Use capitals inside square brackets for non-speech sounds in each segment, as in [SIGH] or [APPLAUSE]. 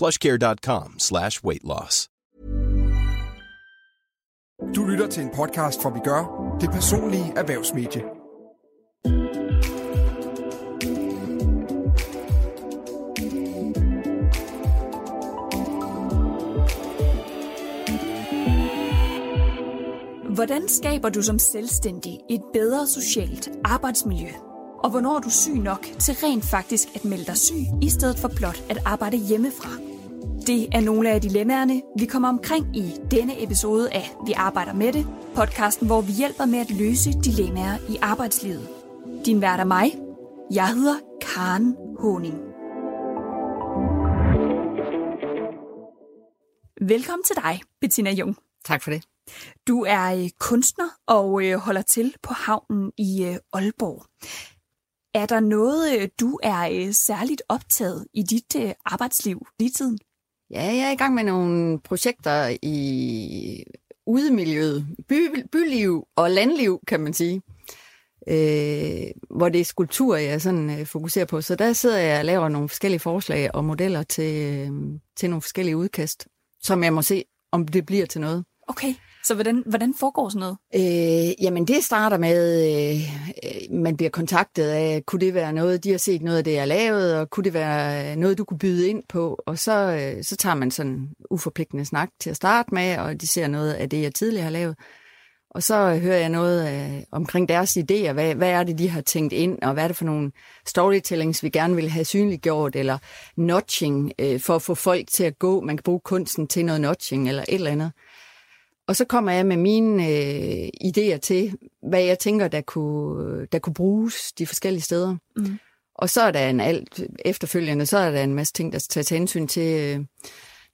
plushcare.com slash weight loss. Du lytter til en podcast fra Vi Gør, det personlige erhvervsmedie. Hvordan skaber du som selvstændig et bedre socialt arbejdsmiljø? Og hvornår er du syg nok til rent faktisk at melde dig syg, i stedet for blot at arbejde hjemmefra? Det er nogle af dilemmaerne, vi kommer omkring i denne episode af Vi arbejder med det, podcasten, hvor vi hjælper med at løse dilemmaer i arbejdslivet. Din vært er mig. Jeg hedder Karen Honing. Velkommen til dig, Bettina Jung. Tak for det. Du er øh, kunstner og øh, holder til på havnen i øh, Aalborg. Er der noget, du er særligt optaget i dit arbejdsliv lige tiden? Ja, jeg er i gang med nogle projekter i udemiljøet. By, byliv og landliv, kan man sige. Øh, hvor det er skulptur, jeg sådan øh, fokuserer på. Så der sidder jeg og laver nogle forskellige forslag og modeller til, øh, til nogle forskellige udkast, som jeg må se, om det bliver til noget. Okay, så hvordan, hvordan foregår sådan noget? Øh, jamen det starter med, øh, øh, man bliver kontaktet af, kunne det være noget, de har set noget af det, jeg har lavet, og kunne det være noget, du kunne byde ind på? Og så, øh, så tager man sådan uforpligtende snak til at starte med, og de ser noget af det, jeg tidligere har lavet. Og så hører jeg noget øh, omkring deres idéer. Hvad, hvad er det, de har tænkt ind, og hvad er det for nogle storytellings, vi gerne vil have synliggjort, eller notching, øh, for at få folk til at gå. Man kan bruge kunsten til noget notching, eller et eller andet. Og så kommer jeg med mine øh, idéer til, hvad jeg tænker, der kunne, der kunne bruges de forskellige steder. Mm. Og så er der en alt efterfølgende, så er der en masse ting, der skal tage hensyn til øh,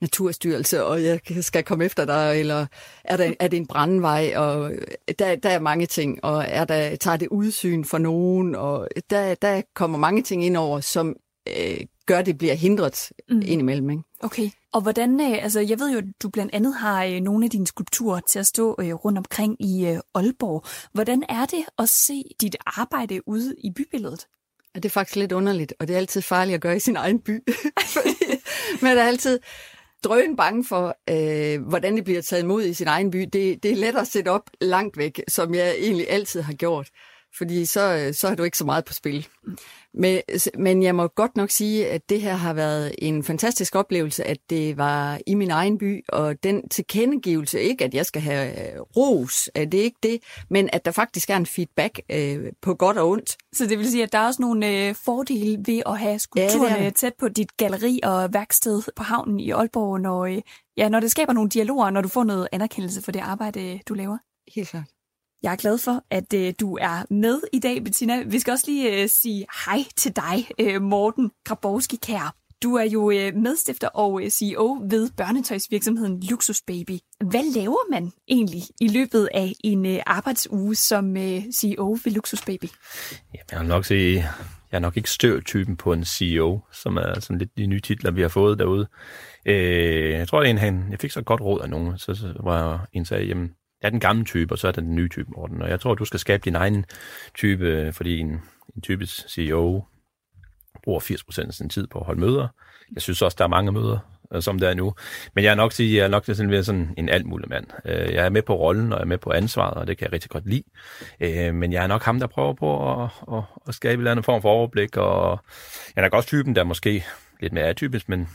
naturstyrelse, og jeg skal komme efter dig, eller er, der, er det en brandvej, og der, der er mange ting, og er der, tager det udsyn for nogen, og der, der kommer mange ting ind over, som øh, gør, det bliver hindret mm. indimellem. Ikke? Okay, og hvordan, øh, altså jeg ved jo, at du blandt andet har øh, nogle af dine skulpturer til at stå øh, rundt omkring i Aalborg. Hvordan er det at se dit arbejde ude i bybilledet? Ja, det er faktisk lidt underligt, og det er altid farligt at gøre i sin egen by. [LAUGHS] Men der er altid drøn bange for, øh, hvordan det bliver taget imod i sin egen by. Det, det er let at sætte op langt væk, som jeg egentlig altid har gjort. Fordi så, så har du ikke så meget på spil. Men, men jeg må godt nok sige, at det her har været en fantastisk oplevelse, at det var i min egen by, og den tilkendegivelse, ikke at jeg skal have øh, ros, det er ikke det, men at der faktisk er en feedback øh, på godt og ondt. Så det vil sige, at der er også nogle øh, fordele ved at have skulpturerne ja, tæt på dit galleri og værksted på havnen i Aalborg, når, øh, ja, når det skaber nogle dialoger, når du får noget anerkendelse for det arbejde, du laver? Helt klart. Jeg er glad for, at øh, du er med i dag, Bettina. Vi skal også lige øh, sige hej til dig, øh, Morten Grabowski Kær. Du er jo øh, medstifter og øh, CEO ved børnetøjsvirksomheden Luxus Baby. Hvad laver man egentlig i løbet af en øh, arbejdsuge som øh, CEO ved Luxus Baby? Jeg vil nok sige, jeg er nok ikke støvtypen på en CEO, som er sådan lidt de nye titler, vi har fået derude. Øh, jeg tror, det er en, han, jeg fik så godt råd af nogen, så, så var en sagde, jamen, er den gamle type, og så er der den nye type, Morten. Og jeg tror, du skal skabe din egen type, fordi en, en typisk CEO bruger 80% af sin tid på at holde møder. Jeg synes også, der er mange møder, øh, som der er nu. Men jeg er nok sige, jeg er nok sådan, sådan en altmulig mand. Øh, jeg er med på rollen, og jeg er med på ansvaret, og det kan jeg rigtig godt lide. Øh, men jeg er nok ham, der prøver på at, at, at skabe en eller anden form for overblik, og jeg er nok også typen, der måske lidt mere atypisk, men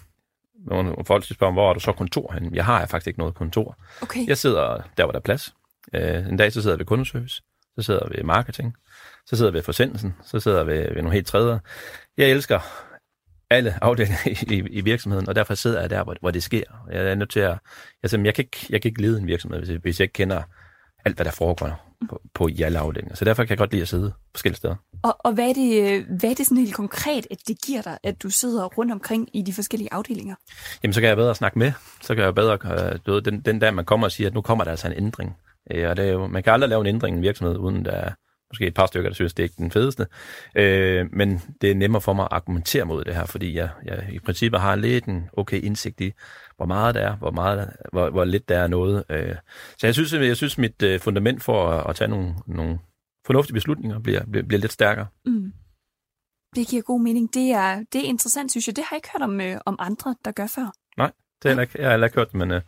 nogle folk spørger, hvor er du så kontor henne? Jeg har faktisk ikke noget kontor. Okay. Jeg sidder der, hvor der er plads. Øh, en dag så sidder jeg ved kundeservice, så sidder jeg ved marketing, så sidder jeg ved forsendelsen, så sidder jeg ved, ved nogle helt tredje. Jeg elsker alle afdelinger i, i, i virksomheden, og derfor sidder jeg der, hvor, hvor det sker. Jeg er nødt til at... Jeg, jeg, kan ikke, jeg kan ikke lede en virksomhed, hvis, hvis jeg ikke kender alt, hvad der foregår på, på i alle afdelinger. Så derfor kan jeg godt lide at sidde forskellige steder. Og, og hvad, er det, hvad er det sådan helt konkret, at det giver dig, at du sidder rundt omkring i de forskellige afdelinger? Jamen, så kan jeg bedre snakke med. Så kan jeg bedre... Øh, du ved, den, den dag, man kommer og siger, at nu kommer der altså en ændring. Øh, og det er jo, man kan aldrig lave en ændring i en virksomhed, uden der er måske et par stykker, der synes, det er ikke den fedeste. Øh, men det er nemmere for mig at argumentere mod det her, fordi jeg, jeg i princippet har lidt en okay indsigt i, hvor meget det er, hvor, meget, hvor, hvor lidt der er noget. Øh, så jeg synes, jeg synes mit øh, fundament for at, at tage nogle, nogle fornuftige beslutninger bliver, bliver, bliver lidt stærkere. Mm. Det giver god mening. Det er, det er interessant, synes jeg. Det har jeg ikke hørt om, øh, om andre, der gør før. Nej, det har jeg ikke, jeg har ikke hørt men øh,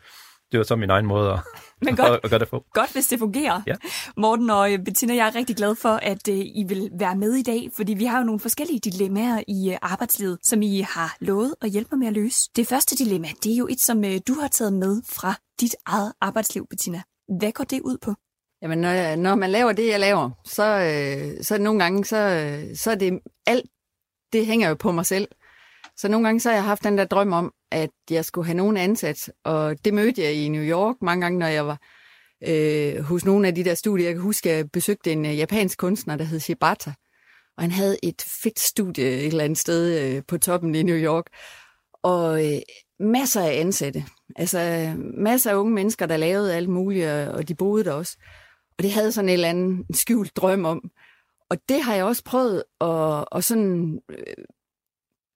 det var så min egen måde at, Men godt, at gøre det på. Godt, hvis det fungerer. Ja. Morten og Bettina, jeg er rigtig glad for, at uh, I vil være med i dag, fordi vi har jo nogle forskellige dilemmaer i uh, arbejdslivet, som I har lovet at hjælpe mig med at løse. Det første dilemma, det er jo et, som du har taget med fra dit eget arbejdsliv, Bettina. Hvad går det ud på? Jamen, når, jeg, når man laver det, jeg laver, så, øh, så nogle gange, så, øh, så er det alt, det hænger jo på mig selv. Så nogle gange så har jeg haft den der drøm om, at jeg skulle have nogen ansat, og det mødte jeg i New York mange gange, når jeg var øh, hos nogle af de der studier. Jeg kan huske, at jeg besøgte en øh, japansk kunstner, der hed Shibata, og han havde et fedt studie et eller andet sted øh, på toppen i New York, og øh, masser af ansatte. Altså masser af unge mennesker, der lavede alt muligt, og de boede der også. Og det havde sådan en eller anden skjult drøm om. Og det har jeg også prøvet at, at sådan øh,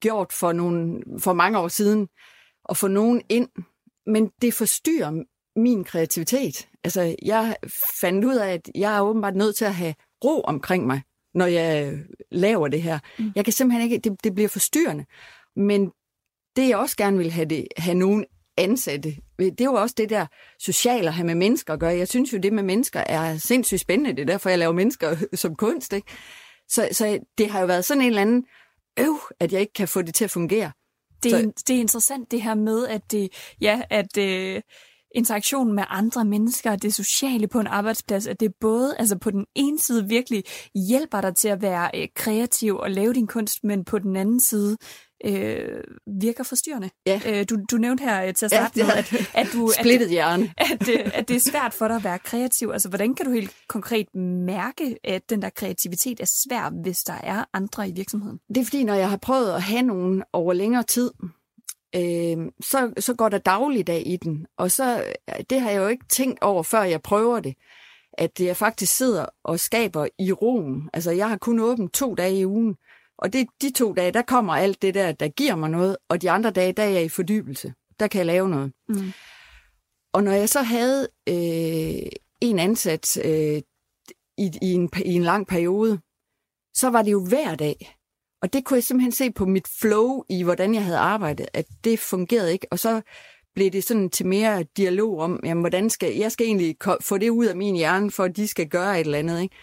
gjort for, nogle, for mange år siden, at få nogen ind, men det forstyrrer min kreativitet. Altså, jeg fandt ud af, at jeg er åbenbart nødt til at have ro omkring mig, når jeg laver det her. Mm. Jeg kan simpelthen ikke, det, det bliver forstyrrende. Men det, jeg også gerne vil have, det, have nogen ansatte, det er jo også det der sociale at have med mennesker at gøre. Jeg synes jo, det med mennesker er sindssygt spændende. Det er derfor, jeg laver mennesker [LAUGHS] som kunst. Ikke? Så, så det har jo været sådan en eller anden øv, at jeg ikke kan få det til at fungere. Det er, så... det er interessant det her med, at det, ja, at øh, interaktionen med andre mennesker, det sociale på en arbejdsplads, at det både altså på den ene side virkelig hjælper dig til at være øh, kreativ og lave din kunst, men på den anden side øh, virker forstyrrende. Ja. Øh, du, du nævnte her øh, til at starte ja, med, at, at du... Splittet hjerne. [LAUGHS] At, at, at det er svært for dig at være kreativ. Altså, hvordan kan du helt konkret mærke, at den der kreativitet er svær, hvis der er andre i virksomheden? Det er fordi, når jeg har prøvet at have nogen over længere tid, øh, så, så går der dagligdag i den. Og så, det har jeg jo ikke tænkt over, før jeg prøver det, at jeg faktisk sidder og skaber i roen. Altså, jeg har kun åbent to dage i ugen, og det, de to dage, der kommer alt det der, der giver mig noget, og de andre dage, der er jeg i fordybelse. Der kan jeg lave noget. Mm. Og når jeg så havde øh, en ansat øh, i, i, en, i en lang periode, så var det jo hver dag. Og det kunne jeg simpelthen se på mit flow i, hvordan jeg havde arbejdet, at det fungerede ikke. Og så blev det sådan til mere dialog om, jamen, hvordan skal jeg skal egentlig få det ud af min hjerne, for at de skal gøre et eller andet. Ikke?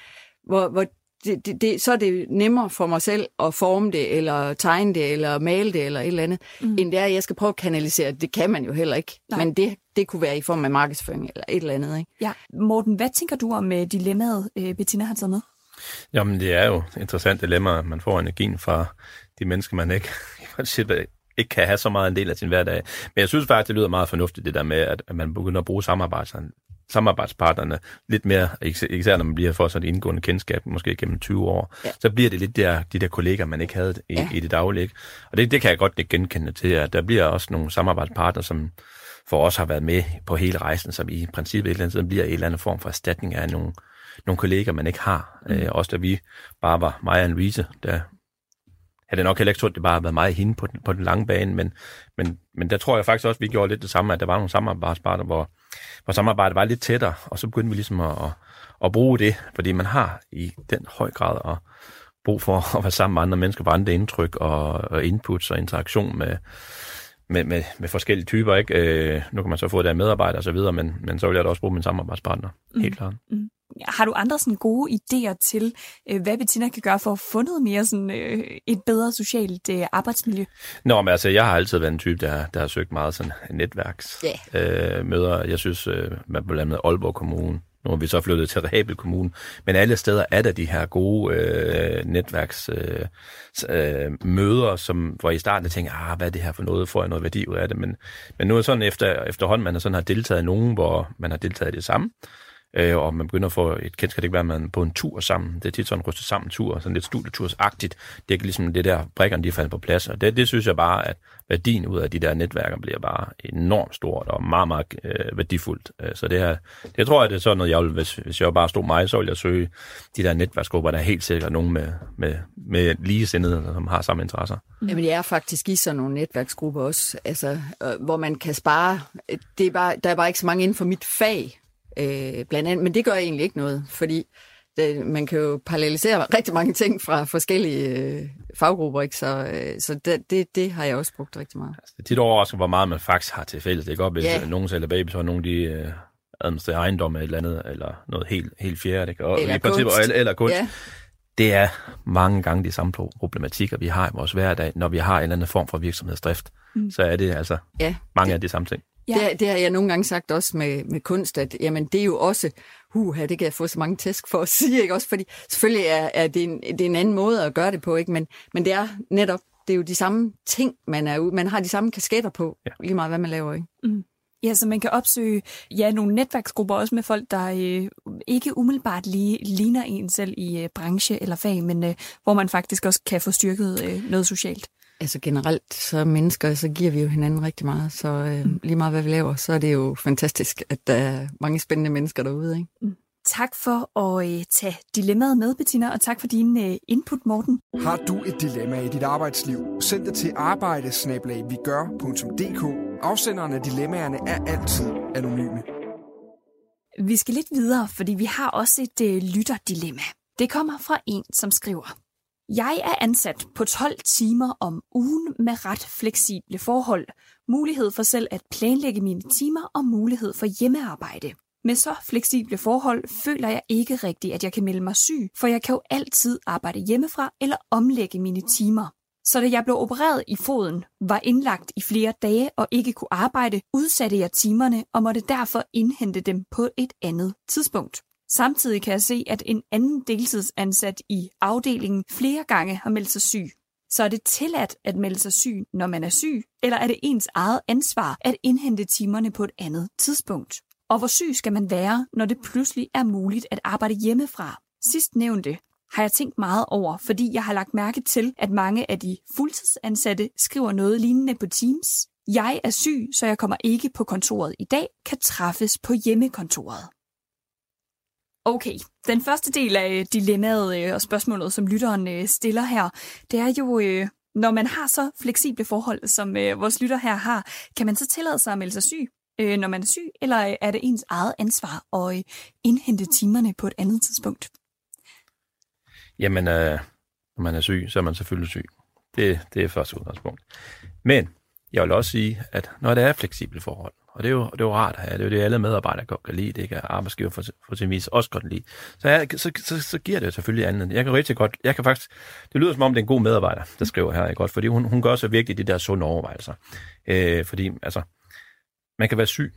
Hvor, hvor det, det, det, så er det nemmere for mig selv at forme det, eller tegne det, eller male det, eller et eller andet, mm. end det er, at jeg skal prøve at kanalisere det. Det kan man jo heller ikke. Nej. Men det, det kunne være i form af markedsføring, eller et eller andet. Ikke? Ja. Morten, hvad tænker du om uh, dilemmaet, uh, Bettina har taget med? Jamen, det er jo et interessant dilemma. Man får energien fra de mennesker, man ikke [LAUGHS] ikke kan have så meget en del af sin hverdag. Men jeg synes faktisk, det lyder meget fornuftigt, det der med, at man begynder at bruge samarbejde, samarbejdspartnerne lidt mere, især når man bliver for sådan et indgående kendskab, måske gennem 20 år, ja. så bliver det lidt der, de der kolleger, man ikke havde i, ja. i det daglige. Og det, det kan jeg godt ikke genkende til, at der bliver også nogle samarbejdspartnere, som for os har været med på hele rejsen, som i princippet et eller andet sted bliver en eller anden form for erstatning af nogle, nogle kolleger, man ikke har. Mm. Øh, også da vi bare var mig og Louise, der havde det nok heller ikke troet, det bare har været meget hende på den, på den lange bane, men, men, men der tror jeg faktisk også, at vi gjorde lidt det samme, at der var nogle samarbejdspartnere, hvor, hvor samarbejdet var lidt tættere, og så begyndte vi ligesom at, at, at bruge det, fordi man har i den høj grad at brug for at være sammen med andre mennesker, på andre indtryk og, og inputs og interaktion med, med, med, med forskellige typer. Ikke? Øh, nu kan man så få det af medarbejdere og så videre, men, men så vil jeg da også bruge min samarbejdspartner. Mm. Helt klart. Mm. Har du andre sådan gode idéer til, øh, hvad Bettina kan gøre for at få noget mere sådan, øh, et bedre socialt øh, arbejdsmiljø? Nå, men altså, jeg har altid været en type, der, der har søgt meget sådan netværksmøder. Ja. Øh, møder. jeg synes, øh, man blandt andet Aalborg Kommune, nu er vi så flyttet til Rehabel Kommune, men alle steder er der de her gode øh, netværksmøder, øh, øh, møder, som, hvor i starten tænker, ah, hvad er det her for noget, får jeg noget værdi ud af det, men, men nu er sådan efter, efterhånden, man sådan har deltaget i nogen, hvor man har deltaget i det samme, øh, og man begynder at få et kendskab, det kan være, at man på en tur sammen. Det er tit sådan en rystet sammen tur, sådan lidt studietursagtigt. Det er ligesom det der, brækkerne de falder på plads, og det, det synes jeg bare, at værdien ud af de der netværker bliver bare enormt stort og meget, meget øh, værdifuldt. Øh, så det her, det tror jeg, det er sådan noget, jeg vil, hvis, hvis jeg bare stod mig, så ville jeg søge de der netværksgrupper, der er helt sikkert nogen med, med, med ligesindede, som har samme interesser. Jamen, jeg er faktisk i sådan nogle netværksgrupper også, altså, øh, hvor man kan spare. Det er bare, der er bare ikke så mange inden for mit fag, øh, blandt andet, men det gør egentlig ikke noget, fordi det, man kan jo parallelisere rigtig mange ting fra forskellige øh, faggrupper, ikke? så, øh, så det, det, det har jeg også brugt rigtig meget. Altså, det er tit overraskende, hvor meget man faktisk har til fælles. Det er godt, hvis Ja. nogen sælger baby, så er nogen, de øh, administrerer ejendom eller et eller andet, eller noget helt, helt fjerde. Det kan, og Eller i kunst. Eller, eller kunst. Ja. Det er mange gange de samme pro- problematikker, vi har i vores hverdag, når vi har en eller anden form for virksomhedsdrift. Mm. Så er det altså Ja, mange af de samme ting. Ja. Det, det har jeg nogle gange sagt også med, med kunst, at jamen, det er jo også, huha, det kan jeg få så mange tæsk for at [LAUGHS] sige, ikke? Også fordi selvfølgelig er, er det, en, det er en anden måde at gøre det på, ikke? Men, men det er netop, det er jo de samme ting, man er ude, man har de samme kasketter på, Ja. lige meget hvad man laver, ikke? Ja, så man kan opsøge ja, nogle netværksgrupper også med folk, der øh, ikke umiddelbart lige ligner en selv i øh, branche eller fag, men øh, hvor man faktisk også kan få styrket øh, noget socialt. Altså generelt, så er mennesker, så giver vi jo hinanden rigtig meget, så øh, lige meget hvad vi laver, så er det jo fantastisk, at der er mange spændende mennesker derude, ikke? Tak for at øh, tage dilemmaet med, Bettina, og tak for din øh, input, Morten. Har du et dilemma i dit arbejdsliv? Send det til arbejdesnabelagvigør.dk. Afsenderne af dilemmaerne er altid anonyme. Vi skal lidt videre, fordi vi har også et øh, lytterdilemma. Det kommer fra en, som skriver. Jeg er ansat på 12 timer om ugen med ret fleksible forhold, mulighed for selv at planlægge mine timer og mulighed for hjemmearbejde. Med så fleksible forhold føler jeg ikke rigtigt, at jeg kan melde mig syg, for jeg kan jo altid arbejde hjemmefra eller omlægge mine timer. Så da jeg blev opereret i foden, var indlagt i flere dage og ikke kunne arbejde, udsatte jeg timerne og måtte derfor indhente dem på et andet tidspunkt. Samtidig kan jeg se, at en anden deltidsansat i afdelingen flere gange har meldt sig syg. Så er det tilladt at melde sig syg, når man er syg, eller er det ens eget ansvar at indhente timerne på et andet tidspunkt? Og hvor syg skal man være, når det pludselig er muligt at arbejde hjemmefra? Sidst nævnte har jeg tænkt meget over, fordi jeg har lagt mærke til, at mange af de fuldtidsansatte skriver noget lignende på Teams. Jeg er syg, så jeg kommer ikke på kontoret i dag, kan træffes på hjemmekontoret. Okay, den første del af øh, dilemmaet øh, og spørgsmålet, som lytteren øh, stiller her, det er jo, når man har så fleksible forhold, som vores lytter her har, kan man så tillade sig at melde sig syg, når man er syg, eller er det ens eget ansvar at indhente timerne på et andet tidspunkt? Jamen, øh, når man er syg, så er man selvfølgelig syg. Det, det er første udgangspunkt. Men jeg vil også sige, at når der er fleksible forhold, og det er jo, det er jo rart have, det er jo det, alle medarbejdere godt kan lide, det kan arbejdsgiver for, for sin vis også godt lide, så, jeg, så, så, så giver det selvfølgelig andet. Jeg kan rigtig godt, jeg kan faktisk, det lyder som om det er en god medarbejder, der skriver her, ikke godt, fordi hun, hun gør så virkelig de der sunde overvejelser. Øh, fordi, altså, man kan være syg,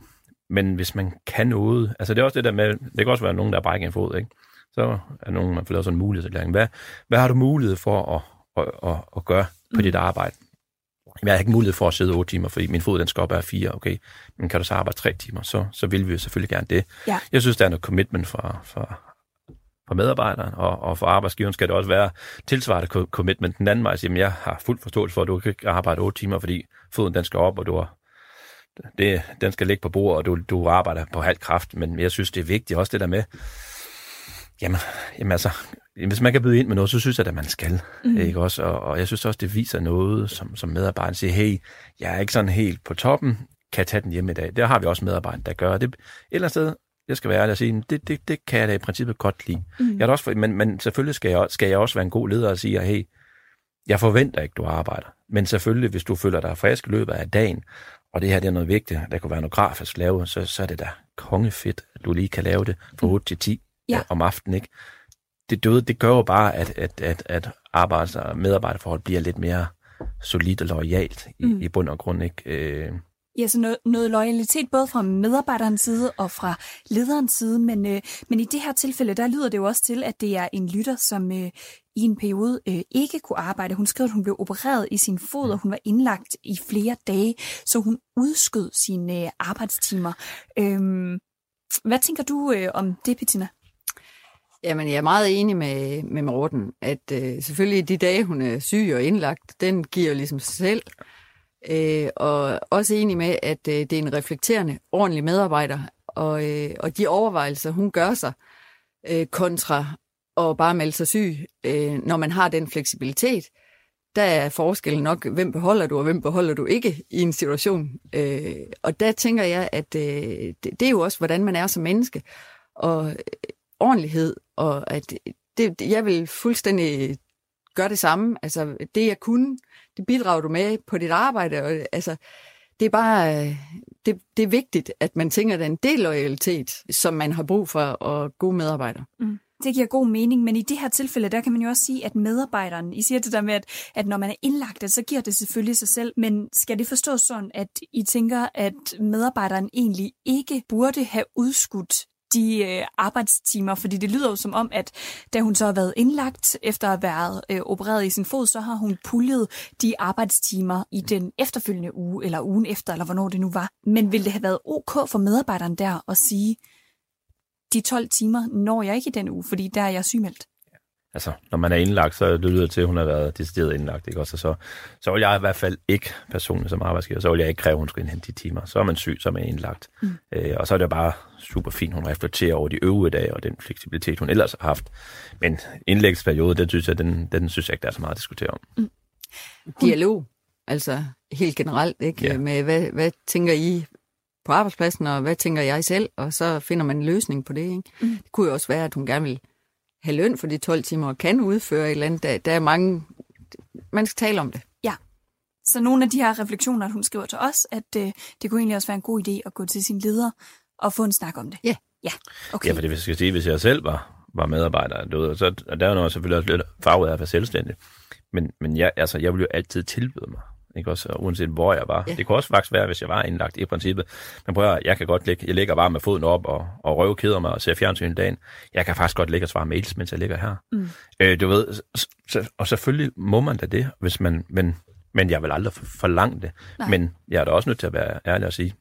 men hvis man kan noget, altså det er også det der med, det kan også være nogen, der brækker en fod, ikke? Så er nogen, man får lavet sådan en mulighedserklæring. Hvad, hvad har du mulighed for at, at, at, at gøre på dit arbejde? Jeg har ikke mulighed for at sidde 8 timer, fordi min fod den skal op af 4, okay. Men kan du så arbejde 3 timer, så, så vil vi jo selvfølgelig gerne det. Ja. Jeg synes, der er noget commitment for, for, for medarbejderen, og, og for arbejdsgiveren skal det også være tilsvarende co- commitment den anden vej. Jamen, jeg har fuld forståelse for, at du ikke kan arbejde 8 timer, fordi foden den skal op, og du har, det, den skal ligge på bordet, og du, du arbejder på halv kraft. Men jeg synes, det er vigtigt også det der med, jamen, jamen altså, hvis man kan byde ind med noget, så synes jeg, at man skal. Mm. Ikke også? Og, og jeg synes også, det viser noget, som, som medarbejder siger, hey, jeg er ikke sådan helt på toppen, kan jeg tage den hjemme i dag? Der har vi også medarbejdere, der gør det. Et eller andet sted, jeg skal være ærlig og sige, det, det, det kan jeg da i princippet godt lide. Mm. Jeg er også, men, men selvfølgelig skal jeg, skal jeg også være en god leder og sige, hey, jeg forventer ikke, du arbejder. Men selvfølgelig, hvis du føler dig frisk i løbet af dagen, og det her det er noget vigtigt, der kunne være noget grafisk lavet, så, så er det da kongefedt, at du lige kan lave det fra 8 til 10 Ja. øh, om aftenen, ikke? Det døde, det gør jo bare, at, at, at, at arbejds- og medarbejderforhold bliver lidt mere solidt og lojalt i, Mm. i bund og grund, ikke? Øh, Ja, så noget, noget loyalitet både fra medarbejderens side og fra lederens side, men, øh, men i det her tilfælde, der lyder det jo også til, at det er en lytter, som øh, i en periode øh, ikke kunne arbejde. Hun skrev, at hun blev opereret i sin fod, og hun var indlagt i flere dage, så hun udskød sine øh, arbejdstimer. Øhm, hvad tænker du øh, om det, Bettina? Jamen, jeg er meget enig med, med Morten, at øh, selvfølgelig de dage, hun er syg og indlagt, den giver ligesom sig selv. Øh, og også enig med, at øh, det er en reflekterende, ordentlig medarbejder, og, øh, og de overvejelser, hun gør sig øh, kontra at bare melde sig syg, øh, når man har den fleksibilitet, der er forskellen nok, hvem beholder du, og hvem beholder du ikke i en situation. Øh, og der tænker jeg, at øh, det, det er jo også, hvordan man er som menneske, og ordentlighed, og at det, jeg vil fuldstændig gøre det samme. Altså, det jeg kunne, det bidrager du med på dit arbejde, og altså, det er bare, det, det er vigtigt, at man tænker, at det er en del loyalitet, som man har brug for, og gode medarbejdere. Mm. Det giver god mening, men i det her tilfælde, der kan man jo også sige, at medarbejderen, I siger det der med, at, at når man er indlagt, så giver det selvfølgelig sig selv, men skal det forstås sådan, at I tænker, at medarbejderen egentlig ikke burde have udskudt de øh, arbejdstimer, fordi det lyder jo som om, at da hun så har været indlagt efter at have været øh, opereret i sin fod, så har hun puljet de arbejdstimer i den efterfølgende uge, eller ugen efter, eller hvornår det nu var. Men ville det have været ok for medarbejderen der at sige, de 12 timer når jeg ikke i den uge, fordi der er jeg sygemeldt altså, når man er indlagt, så det lyder til, at hun har været decideret indlagt, ikke også? Og så, så vil jeg i hvert fald ikke personligt som arbejdsgiver, så vil jeg ikke kræve, at hun skal indhente de timer. Så er man syg, så er man indlagt. Mm. Øh, og så er det bare super fint, hun reflekterer over de øvrige dage og den fleksibilitet, hun ellers har haft. Men indlægsperiode, det synes jeg, den, den synes jeg ikke, der er så meget at diskutere om. Mm. Dialog, altså helt generelt, ikke? Ja. Med hvad, hvad tænker I på arbejdspladsen, og hvad tænker jeg selv, og så finder man en løsning på det. Ikke? Mm. Det kunne jo også være, at hun gerne vil have løn for de 12 timer, og kan udføre et eller andet. Der, der er mange... Man skal tale om det. Ja. Så nogle af de her refleksioner, at hun skriver til os, at øh, det kunne egentlig også være en god idé at gå til sin leder og få en snak om det. Ja. Ja, okay. Ja, for det vil jeg sige, hvis jeg selv var, var medarbejder, du ved, så og der er jo noget selvfølgelig også lidt farvet af at være selvstændig. Men, men jeg, altså, jeg ville jo altid tilbyde mig, ikke også, uanset hvor jeg var. Ja. Det kunne også faktisk være, hvis jeg var indlagt i princippet. Men prøv at, høre, jeg kan godt ligge, jeg ligger bare med foden op og, og røvkeder mig og ser fjernsyn i dagen. Jeg kan faktisk godt ligge og svare mails, mens jeg ligger her. Mm. Øh, du ved, så, og selvfølgelig må man da det, hvis man, men, men jeg vil aldrig for- forlange det. Nej. Men jeg er da også nødt til at være ærlig og sige,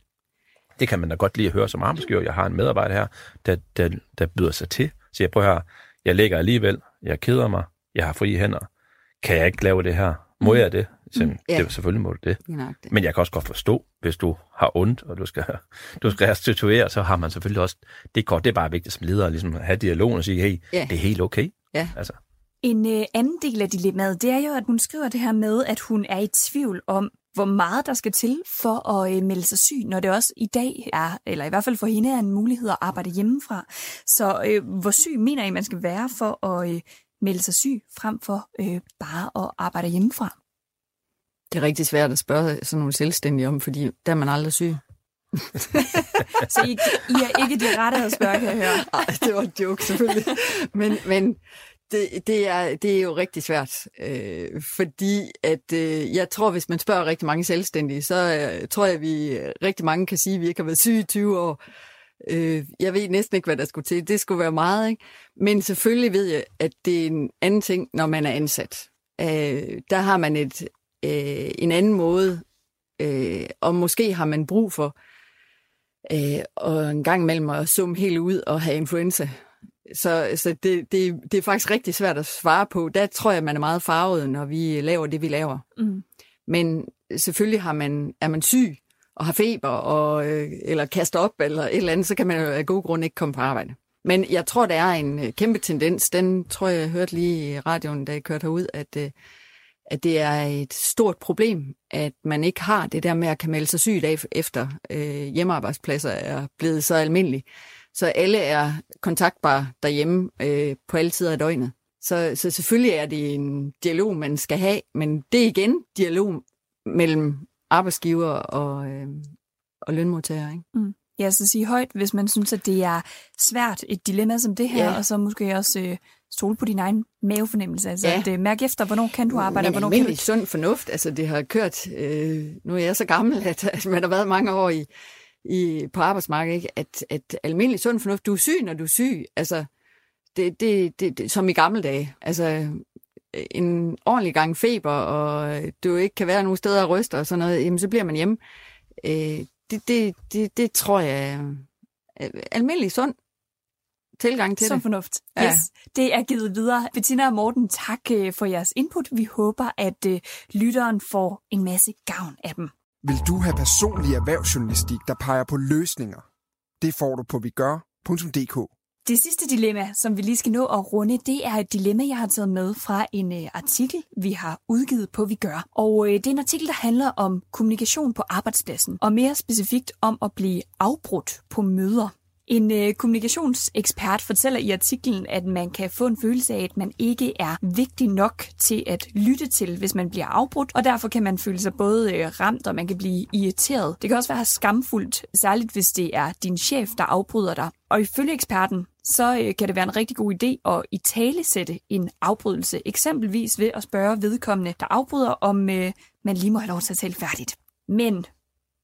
det kan man da godt lide at høre som arbejdsgiver. Jeg har en medarbejder her, der, der, der byder sig til. Så jeg prøver her, jeg ligger alligevel, jeg keder mig, jeg har frie hænder. Kan jeg ikke lave det her? Må jeg det? Så, mm. ja. det selvfølgelig må du det. Nøjagtigt. Men jeg kan også godt forstå, hvis du har ondt, og du skal, [LAUGHS] du skal restituere, så har man selvfølgelig også, det er, godt, det er bare vigtigt som leder, ligesom at have dialogen og sige, hey, Ja. det er helt okay. Ja. Altså, En øh, anden del af dilemmaet, det er jo, at hun skriver det her med, at hun er i tvivl om, hvor meget der skal til for at øh, melde sig syg, når det også i dag er, eller i hvert fald for hende er en mulighed at arbejde hjemmefra. Så øh, hvor syg mener I, man skal være for at øh, melde sig syg, frem for øh, bare at arbejde hjemmefra? Det er rigtig svært at spørge sådan nogle selvstændige om, fordi der er man aldrig syg. [LAUGHS] Så I, I er ikke de rette at spørge, kan jeg høre. [LAUGHS] Ej, det var en joke selvfølgelig. Men, men det, det, er, det er jo rigtig svært, øh, fordi at øh, jeg tror, hvis man spørger rigtig mange selvstændige, så øh, tror jeg, at vi rigtig mange kan sige, at vi ikke har været syge i 20 år. Øh, jeg ved næsten ikke, hvad der skulle til. Det skulle være meget, ikke? Men selvfølgelig ved jeg, at det er en anden ting, når man er ansat. Øh, der har man et, øh, en anden måde, øh, og måske har man brug for øh, og en gang imellem at summe helt ud og have influenza. Så, så det, det, det er faktisk rigtig svært at svare på. Der tror jeg, man er meget farvet, når vi laver det, vi laver. Mm. Men selvfølgelig har man, er man syg og har feber, og, øh, eller kaster op, eller et eller andet, så kan man jo af god grund ikke komme på arbejde. Men jeg tror, der er en øh, kæmpe tendens. Den tror jeg, jeg hørte lige i radioen, da jeg kørte herud, at, øh, at det er et stort problem, at man ikke har det der med at kan melde sig syg dag efter øh, hjemmearbejdspladser er blevet så almindelige. Så alle er kontaktbare derhjemme øh, på alle tider af døgnet. Så, så selvfølgelig er det en dialog, man skal have, men det er igen dialog mellem arbejdsgiver og, øh, og lønmodtagere. Ikke? Ja, så sige højt, hvis man synes, at det er svært et dilemma som det her, Ja. og så måske også øh, stole på din egen mavefornemmelse. Altså, Ja. at, øh, mærke efter, hvornår kan du arbejde, og Men hvornår kan du ikke. sund fornuft, altså det har kørt, øh, nu er jeg så gammel, at, at man har været mange år i, i, på arbejdsmarkedet, ikke? At, at almindelig sund fornuft, du er syg, når du er syg, altså det, det, det, det som i gamle dage, altså en ordentlig gang feber, og du ikke kan være nogen steder og ryste og sådan noget, jamen så bliver man hjemme. Øh, det, det, det, det tror jeg er almindelig sund tilgang til Som det. fornuft. Ja. Yes, det er givet videre. Bettina og Morten, tak øh, for jeres input. Vi håber, at øh, lytteren får en masse gavn af dem. Vil du have personlig erhvervsjournalistik, der peger på løsninger? Det får du på vigør.dk. Det sidste dilemma, som vi lige skal nå at runde, det er et dilemma, jeg har taget med fra en øh, artikel, vi har udgivet på Vi Gør. Og øh, det er en artikel, der handler om kommunikation på arbejdspladsen, og mere specifikt om at blive afbrudt på møder. En øh, kommunikationsekspert fortæller i artiklen, at man kan få en følelse af, at man ikke er vigtig nok til at lytte til, hvis man bliver afbrudt, og derfor kan man føle sig både øh, ramt, og man kan blive irriteret. Det kan også være skamfuldt, særligt hvis det er din chef, der afbryder dig. Og ifølge eksperten, så øh, kan det være en rigtig god idé at i tale sætte en afbrydelse, eksempelvis ved at spørge vedkommende, der afbryder, om øh, man lige må have lov til at tale færdigt. Men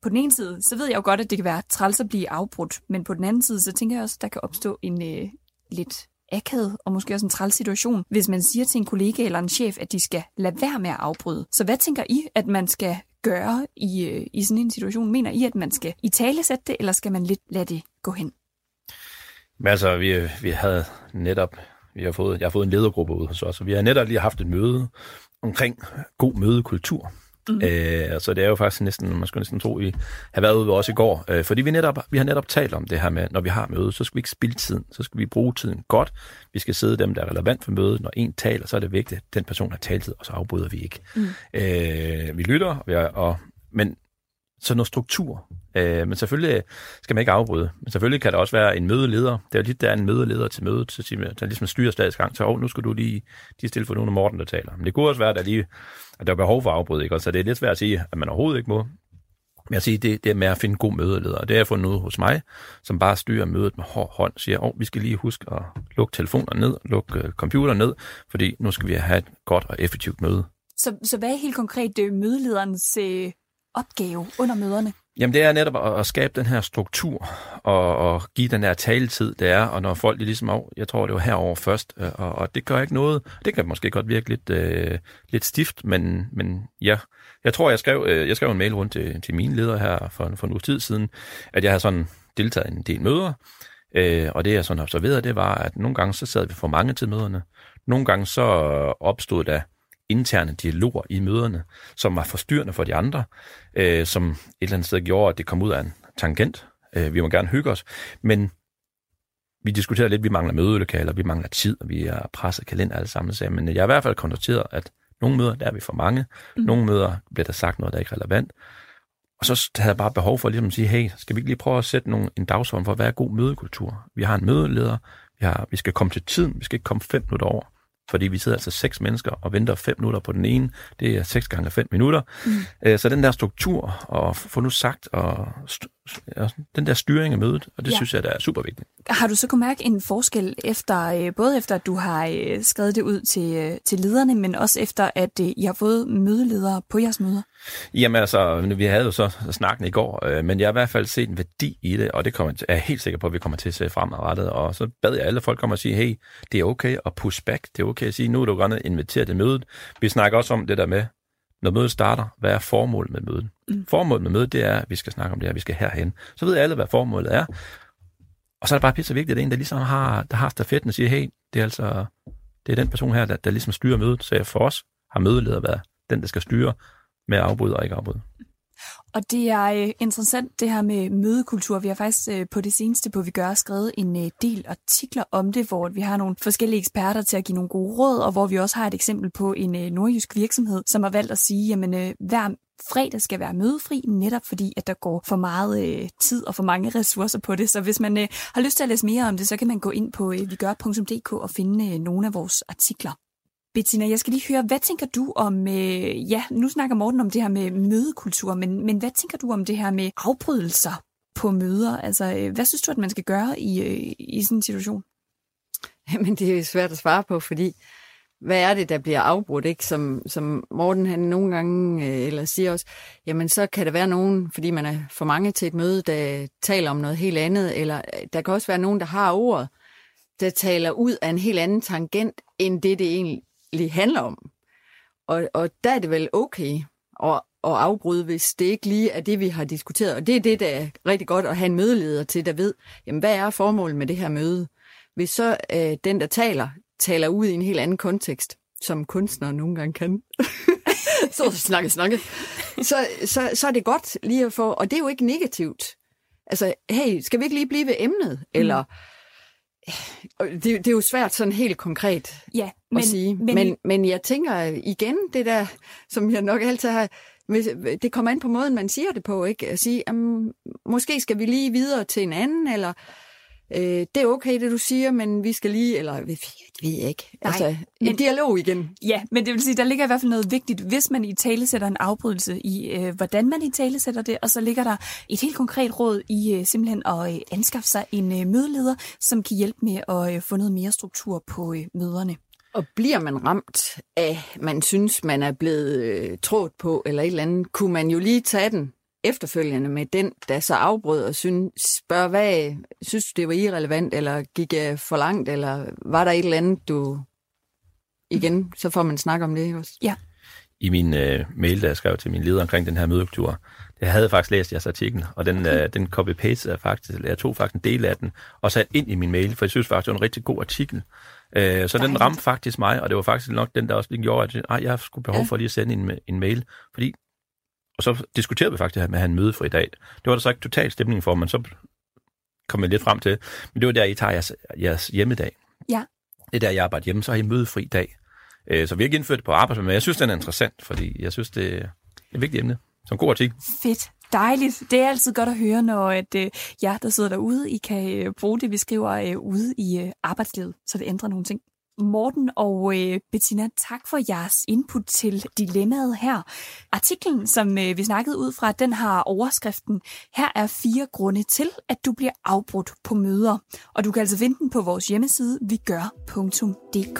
på den ene side, så ved jeg jo godt, at det kan være træls at blive afbrudt, men på den anden side, så tænker jeg også, at der kan opstå en øh, lidt akavet og måske også en træls situation, hvis man siger til en kollega eller en chef, at de skal lade være med at afbryde. Så hvad tænker I, at man skal gøre i, øh, i sådan en situation? Mener I, at man skal i tale sætte det, eller skal man lidt lade det gå hen? Men altså, vi, vi havde netop, vi har fået, jeg har fået en ledergruppe ude hos os, og vi har netop lige haft et møde omkring god mødekultur. Mm. Øh, så det er jo faktisk næsten, man skulle næsten tro, I har været ude ved os i går. Øh, fordi vi, netop, vi har netop talt om det her med, når vi har møde, så skal vi ikke spilde tiden. Så skal vi bruge tiden godt. Vi skal sidde dem, der er relevant for mødet. Når en taler, så er det vigtigt, at den person har taletid, og så afbryder vi ikke. Mm. Øh, vi lytter, og, vi og, men så noget struktur. Øh, men selvfølgelig skal man ikke afbryde. Men selvfølgelig kan der også være en mødeleder. Det er jo lidt, der er en mødeleder til mødet, så siger man, der ligesom styrer stadig gang til, oh, nu skal du lige, lige stille for nogle af Morten, der taler. Men det kunne også være, at der, lige, at der er behov for afbrud. Ikke? Og Så det er lidt svært at sige, at man overhovedet ikke må. Men jeg siger, det, det er med at finde god mødeleder. Og det har jeg fundet ud hos mig, som bare styrer mødet med hård hånd. Siger, oh, vi skal lige huske at lukke telefoner ned, lukke øh, computer ned, fordi nu skal vi have et godt og effektivt møde. Så, så hvad er helt konkret mødelederens øh, opgave under møderne? Jamen det er netop at, skabe den her struktur og, og give den her taletid, det er, og når folk de ligesom, oh, jeg tror det var herover først, øh, og, og det gør ikke noget. Det kan måske godt virke lidt, øh, lidt stift, men, men ja, jeg tror, jeg skrev, øh, jeg skrev en mail rundt til, til mine ledere her for, for en uge tid siden, at jeg har sådan deltaget i en del møder, øh, og det jeg sådan observerede, det var, at nogle gange så sad vi for mange til møderne, nogle gange så opstod der interne dialoger i møderne, som var forstyrrende for de andre, øh, som et eller andet sted gjorde, at det kom ud af en tangent. Øh, vi må gerne hygge os, men vi diskuterer lidt, vi mangler mødelokaler, vi mangler tid, og vi er presset kalender alle sammen. Så, men jeg har i hvert fald konstateret, at nogle møder, der er vi for mange. Mm. Nogle møder bliver der sagt noget, der er ikke relevant. Og så havde jeg bare behov for ligesom at sige, hey, skal vi ikke lige prøve at sætte nogle, en dagsorden for, hvad er god mødekultur? Vi har en mødeleder, vi, har, vi skal komme til tiden, vi skal ikke komme fem minutter over. Fordi vi sidder altså seks mennesker og venter fem minutter på den ene. Det er seks gange fem minutter. Mm. Så den der struktur, og få nu sagt, og den der styring af mødet, og det Ja. synes jeg, der er super vigtigt. Har du så kunnet mærke en forskel efter, øh, både efter at du har øh, skrevet det ud til, øh, til lederne, men også efter at I har fået mødeledere på jeres møder? Jamen altså, vi havde jo så snakken i går, øh, men jeg har i hvert fald set en værdi i det, og det kommer, er jeg helt sikker på, at vi kommer til at se fremadrettet. Og så bad jeg alle folk om at sige, hey, det er okay at push back. Det er okay at sige, nu er du godt inviteret til mødet. Vi snakker også om det der med, når mødet starter, hvad er formålet med mødet? Formålet med mødet, det er, at vi skal snakke om det her, vi skal herhen. Så ved alle, hvad formålet er. Og så er det bare pisse vigtigt, at det er en, der ligesom har, der har stafetten og siger, hey, det er altså, det er den person her, der, der ligesom styrer mødet. Så for os har mødeleder været den, der skal styre med at afbryde og ikke afbryde. Og det er øh, interessant, det her med mødekultur. Vi har faktisk øh, på det seneste på Vi Gør skrevet en øh, del artikler om det, hvor vi har nogle forskellige eksperter til at give nogle gode råd, og hvor vi også har et eksempel på en nordjysk virksomhed, som har valgt at sige, jamen hver fredag skal være mødefri, netop fordi, at der går for meget øh, tid og for mange ressourcer på det. Så hvis man øh, har lyst til at læse mere om det, så kan man gå ind på øh, vigør.dk og finde øh, nogle af vores artikler. Bettina, jeg skal lige høre, hvad tænker du om, øh, ja, nu snakker Morten om det her med mødekultur, men, men hvad tænker du om det her med afbrydelser på møder? Altså, øh, hvad synes du, at man skal gøre i, øh, i sådan en situation? Jamen, det er svært at svare på, fordi hvad er det, der bliver afbrudt, ikke? Som, som Morten han nogle gange, øh, eller siger også, jamen så kan der være nogen, fordi man er for mange til et møde, der taler om noget helt andet, eller øh, der kan også være nogen, der har ordet, der taler ud af en helt anden tangent, end det, det egentlig handler om. Og, og der er det vel okay at, at afbryde, hvis det ikke lige er det, vi har diskuteret. Og det er det, der er rigtig godt at have en mødeleder til, der ved, jamen hvad er formålet med det her møde? Hvis så øh, den, der taler, taler ud i en helt anden kontekst, som kunstnere nogle gange kan. [LAUGHS] så snakke, snakke. Så, så, så er det godt lige at få, og det er jo ikke negativt. Altså, hey, skal vi ikke lige blive ved emnet? Mm. Eller, det, det er jo svært sådan helt konkret ja, men, at sige. Men, men, men jeg tænker igen, det der, som jeg nok altid har, det kommer an på måden, man siger det på, ikke? At sige, um, måske skal vi lige videre til en anden, eller øh, det er okay, det du siger, men vi skal lige, eller jeg ved ikke, Nej, altså men, en dialog igen. Ja, men det vil sige, der ligger i hvert fald noget vigtigt, hvis man i tale sætter en afbrydelse i, øh, hvordan man i tale sætter det, og så ligger der et helt konkret råd i øh, simpelthen at øh, anskaffe sig en øh, mødeleder, som kan hjælpe med at øh, få noget mere struktur på øh, møderne. Og bliver man ramt af, man synes, man er blevet øh, trådt på, eller et eller andet, kunne man jo lige tage den efterfølgende med den, der så afbrød og synes, spørger, hvad synes du, det var irrelevant, eller gik jeg for langt, eller var der et eller andet, du... Igen, så får man snak om det også. Ja. I min øh, mail, der jeg skrev til min leder omkring den her mødekultur, jeg havde faktisk læst jeres artikel, og den, okay. øh, den copy-paste er faktisk, jeg tog faktisk en del af den, og satte ind i min mail, for jeg synes faktisk, det var en rigtig god artikel. Øh, så den ramte faktisk mig, og det var faktisk nok den, der også gjorde, at jeg, jeg skulle behov for lige at sende en, en mail, fordi og så diskuterede vi faktisk det her med at have en mødefri dag. Det var der så ikke total stemning for, men så kom jeg lidt frem til. Men det var der, I tager jeres, jeres hjemmedag. Ja. Det er der, jeg arbejder hjemme, så har I mødefri dag. Øh, så vi har ikke indført det på arbejde, men jeg synes, den er interessant, fordi jeg synes, det er et vigtigt emne. Som god artikel. Fedt. Dejligt. Det er altid godt at høre, når at, øh, jer, der sidder derude, I kan øh, bruge det, vi skriver øh, ude i øh, arbejdslivet, så det ændrer nogle ting. Morten og øh, Bettina, tak for jeres input til dilemmaet her. Artiklen, som øh, vi snakkede ud fra, den har overskriften Her er fire grunde til, at du bliver afbrudt på møder. Og du kan altså finde den på vores hjemmeside vigør.dk.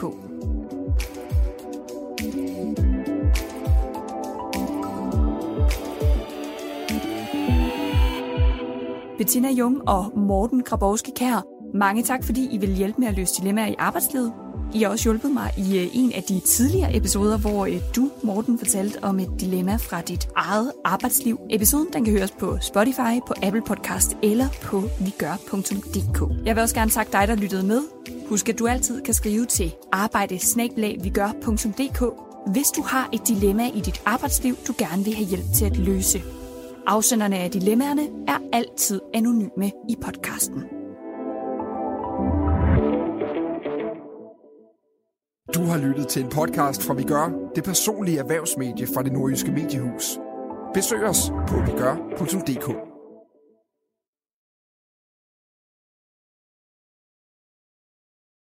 Bettina Jung og Morten Grabowski Kær, mange tak, fordi I vil hjælpe med at løse dilemmaer i arbejdslivet. I har også hjulpet mig i øh, en af de tidligere episoder, hvor øh, du, Morten, fortalte om et dilemma fra dit eget arbejdsliv. Episoden den kan høres på Spotify, på Apple Podcast eller på vigør.dk. Jeg vil også gerne takke dig, der lyttede med. Husk, at du altid kan skrive til arbejdesnablag.vigør.dk, hvis du har et dilemma i dit arbejdsliv, du gerne vil have hjælp til at løse. Afsenderne af dilemmaerne er altid anonyme i podcasten. Du har lyttet til en podcast fra Vi Gør, det personlige erhvervsmedie fra det nordjyske mediehus. Besøg os på vigør.dk.